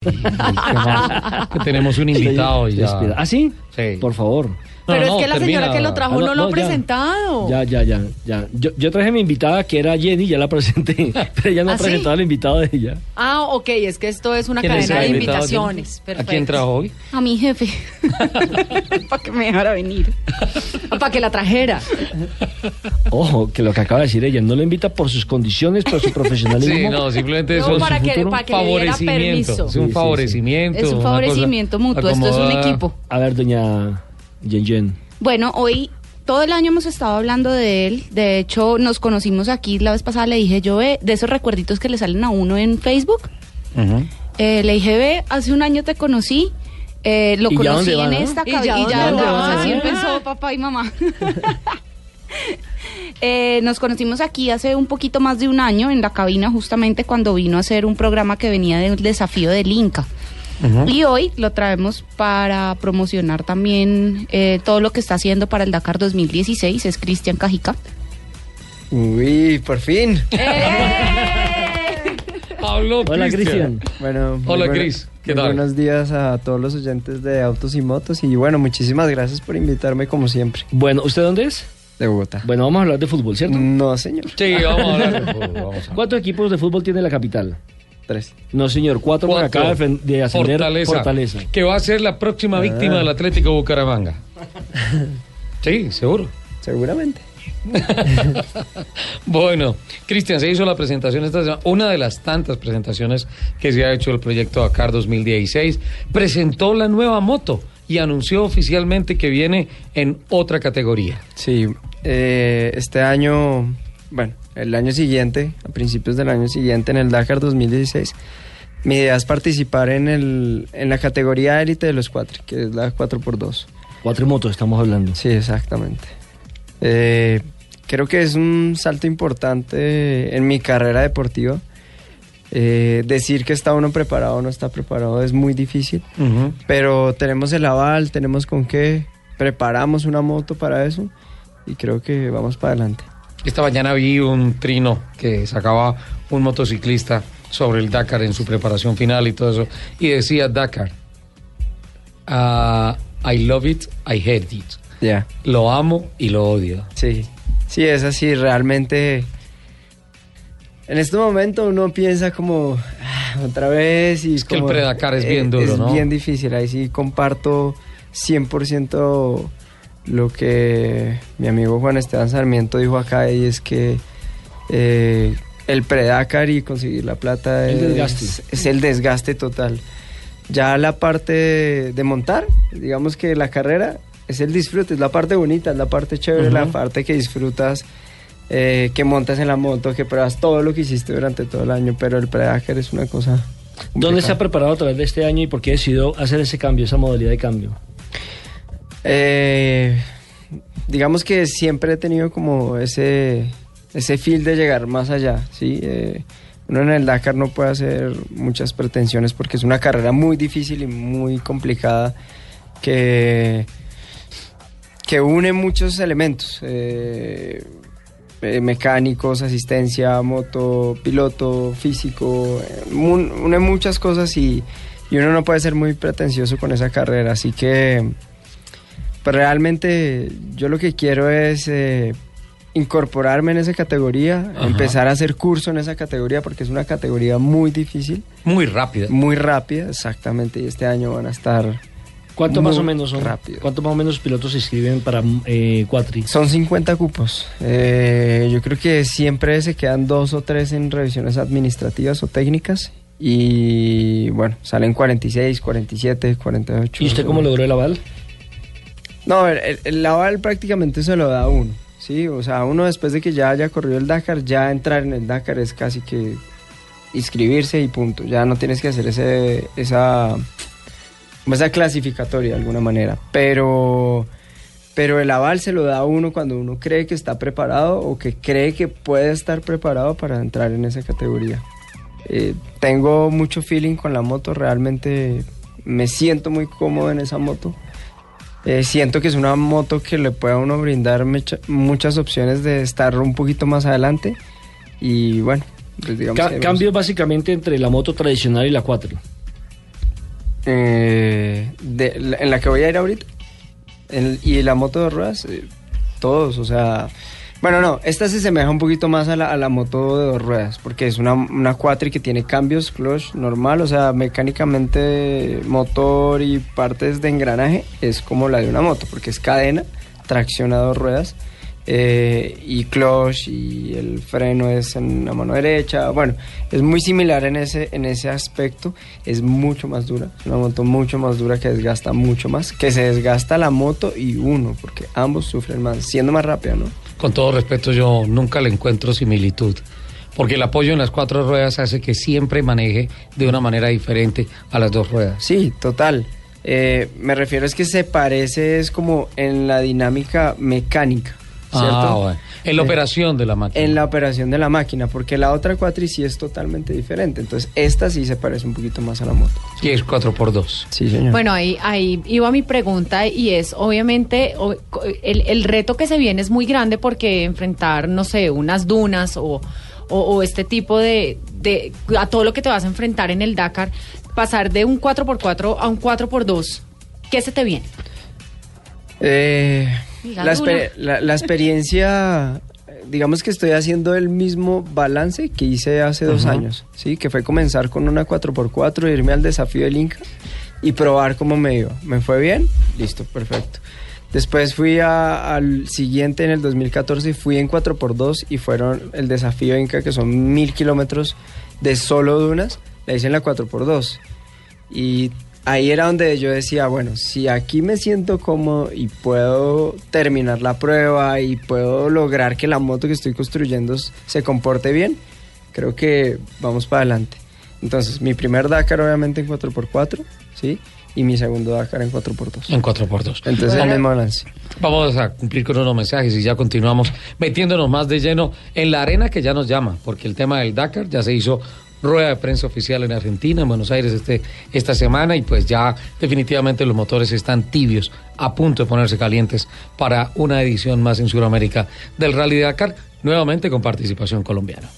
que tenemos un invitado y ya. ¿Ah, sí? Sí. Por favor. No, Pero no, es que la termina. señora que lo trajo Ah, no, no, lo ha presentado. Ya, ya, ya, ya. Yo, yo traje a mi invitada que era Jenny, ya la presenté, pero ella no ¿Ah, ha sí? presentado al invitado de ella. Ah, ok, es que esto es una ¿Quién es cadena de invitaciones. ¿A quién trajo hoy? A mi jefe. Para que me dejara venir. Para que la trajera. Ojo, que lo que acaba de decir ella, no lo invita por sus condiciones, por su profesionalismo. Sí, no, simplemente eso No, es para un que, futuro para que le diera permiso. Es Sí, un sí, favorecimiento. Es un favorecimiento mutuo. Esto es un equipo. A ver, doña Yen Yen. Bueno, hoy todo el año hemos estado hablando de él. De hecho, nos conocimos aquí la vez pasada. Le dije yo, ve, de esos recuerditos que le salen a uno en Facebook. Eh, le dije, ve, hace un año te conocí. eh, lo ¿Y ya conocí va, en no? esta ¿Y cabina. ya Y ya dónde dónde va? vamos. Así empezó papá y mamá. Eh, nos conocimos aquí hace un poquito más de un año en la cabina, justamente cuando vino a hacer un programa que venía del desafío del Inca. Y hoy lo traemos para promocionar también eh, todo lo que está haciendo para el Dakar 2016. Es Cristian Cajica. Uy, por fin. Pablo Hola, Cristian. Bueno, Hola, Cris. ¿Qué tal? Buenos días a todos los oyentes de Autos y Motos y bueno, muchísimas gracias por invitarme como siempre Bueno, ¿usted dónde es? De Bogotá. Bueno, vamos a hablar de fútbol, ¿cierto? No, señor. Sí, vamos a hablar de fútbol, vamos a- ¿Cuántos equipos de fútbol tiene la capital? Tres. No, señor, cuatro, Cuatro. acaba de, de ascender Fortaleza, Fortaleza. Que va a ser la próxima víctima del Atlético Bucaramanga. Sí, seguro. Seguramente. Bueno, Cristian, se hizo la presentación esta semana, una de las tantas presentaciones que se ha hecho el proyecto Dakar 2016. Presentó la nueva moto y anunció oficialmente que viene en otra categoría. Sí, eh, este año, bueno, el año siguiente, a principios del año siguiente, en el Dakar 2016, mi idea es participar en, el, en la categoría élite de los cuatro, que es la 4x2. Cuatro motos estamos hablando. Sí, exactamente. Eh, creo que es un salto importante en mi carrera deportiva. Eh, decir que está uno preparado o no está preparado es muy difícil, pero tenemos el aval, tenemos con qué, preparamos una moto para eso y creo que vamos para adelante. Esta mañana vi un trino que sacaba un motociclista sobre el Dakar en su preparación final y todo eso, y decía Dakar, ah, I love it, I hate it. Ya, Lo amo y lo odio. sí, sí, es así, realmente. En este momento uno piensa como "Ah, otra vez y Es que el como, Predakar es bien eh, duro, es ¿no? bien difícil, ahí sí comparto 100% lo que mi amigo Juan Esteban Sarmiento dijo acá y es que eh, el Predakar y conseguir la plata El es, el desgaste total. Ya la parte de, de montar, digamos que la carrera es el disfrute, es la parte bonita, es la parte chévere, la parte que disfrutas, eh, que montas en la moto, que pruebas todo lo que hiciste durante todo el año, pero el Predakar es una cosa... ¿Dónde se ha complicada. preparado a través de este año y por qué decidió hacer ese cambio, esa modalidad de cambio? Eh, digamos que siempre he tenido como ese, ese feel de llegar más allá, ¿sí? Eh, uno en el Dakar no puede hacer muchas pretensiones porque es una carrera muy difícil y muy complicada que, que une muchos elementos. eh, eh, mecánicos, asistencia, moto, piloto, físico, eh, mun- une muchas cosas y, y uno no puede ser muy pretencioso con esa carrera, así que pues realmente yo lo que quiero es eh, incorporarme en esa categoría, Ajá. empezar a hacer curso en esa categoría porque es una categoría muy difícil, Muy rápida. muy rápida, exactamente, y este año van a estar... ¿Cuánto más o menos son? rápido. ¿Cuánto más o menos pilotos se inscriben para eh, Cuatri? Son 50 cupos. Eh, yo creo que siempre se quedan dos o tres en revisiones administrativas o técnicas. Y bueno, salen 46, 47, 48. ¿Y usted cómo logró el aval? No, el, el- el aval prácticamente se lo da a uno. Sí, o sea, uno después de que ya haya corrido el Dakar, ya entrar en el Dakar es casi que inscribirse y punto. Ya no tienes que hacer ese, esa, esa clasificatoria de alguna manera. Pero, pero el aval se lo da a uno cuando uno cree que está preparado o que cree que puede estar preparado para entrar en esa categoría. Eh, tengo mucho feeling con la moto, realmente me siento muy cómodo en esa moto. Eh, siento que es una moto que le puede a uno brindar mecha- muchas opciones de estar un poquito más adelante. Y bueno, pues digamos Ca- cambios básicamente entre la moto tradicional y la quattro. Eh, en la que voy a ir ahorita. Y la moto de ruedas, eh, todos, o sea... Bueno, no, esta se asemeja un poquito más a la, moto de dos ruedas, porque es una, una quattro que tiene cambios clutch normal, o sea, mecánicamente motor y partes de engranaje es como la de una moto, porque es cadena, tracción a dos ruedas, eh, y clutch y el freno es en la mano derecha. Bueno, es muy similar en ese, en ese aspecto. Es mucho más dura. Es una moto mucho más dura que desgasta mucho más. Que se desgasta la moto y uno, porque ambos sufren más, siendo más rápida, ¿no? Con todo respeto, yo nunca le encuentro similitud. Porque el apoyo en las cuatro ruedas hace que siempre maneje de una manera diferente a las dos ruedas. Sí, total. Eh, me refiero es que se parece, es como en la dinámica mecánica. ¿Cierto? Ah, bueno. En la Eh, operación de la máquina. en la operación de la máquina, porque la otra cuatri sí es totalmente diferente. Entonces, esta sí se parece un poquito más a la moto. Y es 4x2. Sí, señor. Bueno, ahí, ahí iba mi pregunta y es, obviamente, el, el reto que se viene es muy grande porque enfrentar, no sé, unas dunas o, o- o este tipo de, de, a todo lo que te vas a enfrentar en el Dakar, pasar de un 4x4 a un 4x2, ¿qué se te viene? Eh, la, exper- la- la experiencia, digamos que estoy haciendo el mismo balance que hice hace dos años, ¿sí? Que fue comenzar con una 4x4, irme al desafío del Inca y probar cómo me iba. ¿Me fue bien? Listo, perfecto. Después fui a- al siguiente en el 2014 y fui en 4x2 y fueron el desafío Inca que son mil kilómetros de solo dunas. La hice en la 4x2. Y ahí era donde yo decía, bueno, si aquí me siento cómodo y puedo terminar la prueba y puedo lograr que la moto que estoy construyendo se comporte bien, creo que vamos para adelante. Entonces, mi primer Dakar obviamente en 4x4, ¿sí? Y mi segundo Dakar en 4x2. En 4x2. Entonces, el mismo balance. Vamos a cumplir con unos mensajes y ya continuamos metiéndonos más de lleno en la arena que ya nos llama, porque el tema del Dakar ya se hizo rueda de prensa oficial en Argentina, en Buenos Aires este, esta semana y pues ya definitivamente los motores están tibios, a punto de ponerse calientes para una edición más en Sudamérica del Rally de Dakar, nuevamente con participación colombiana.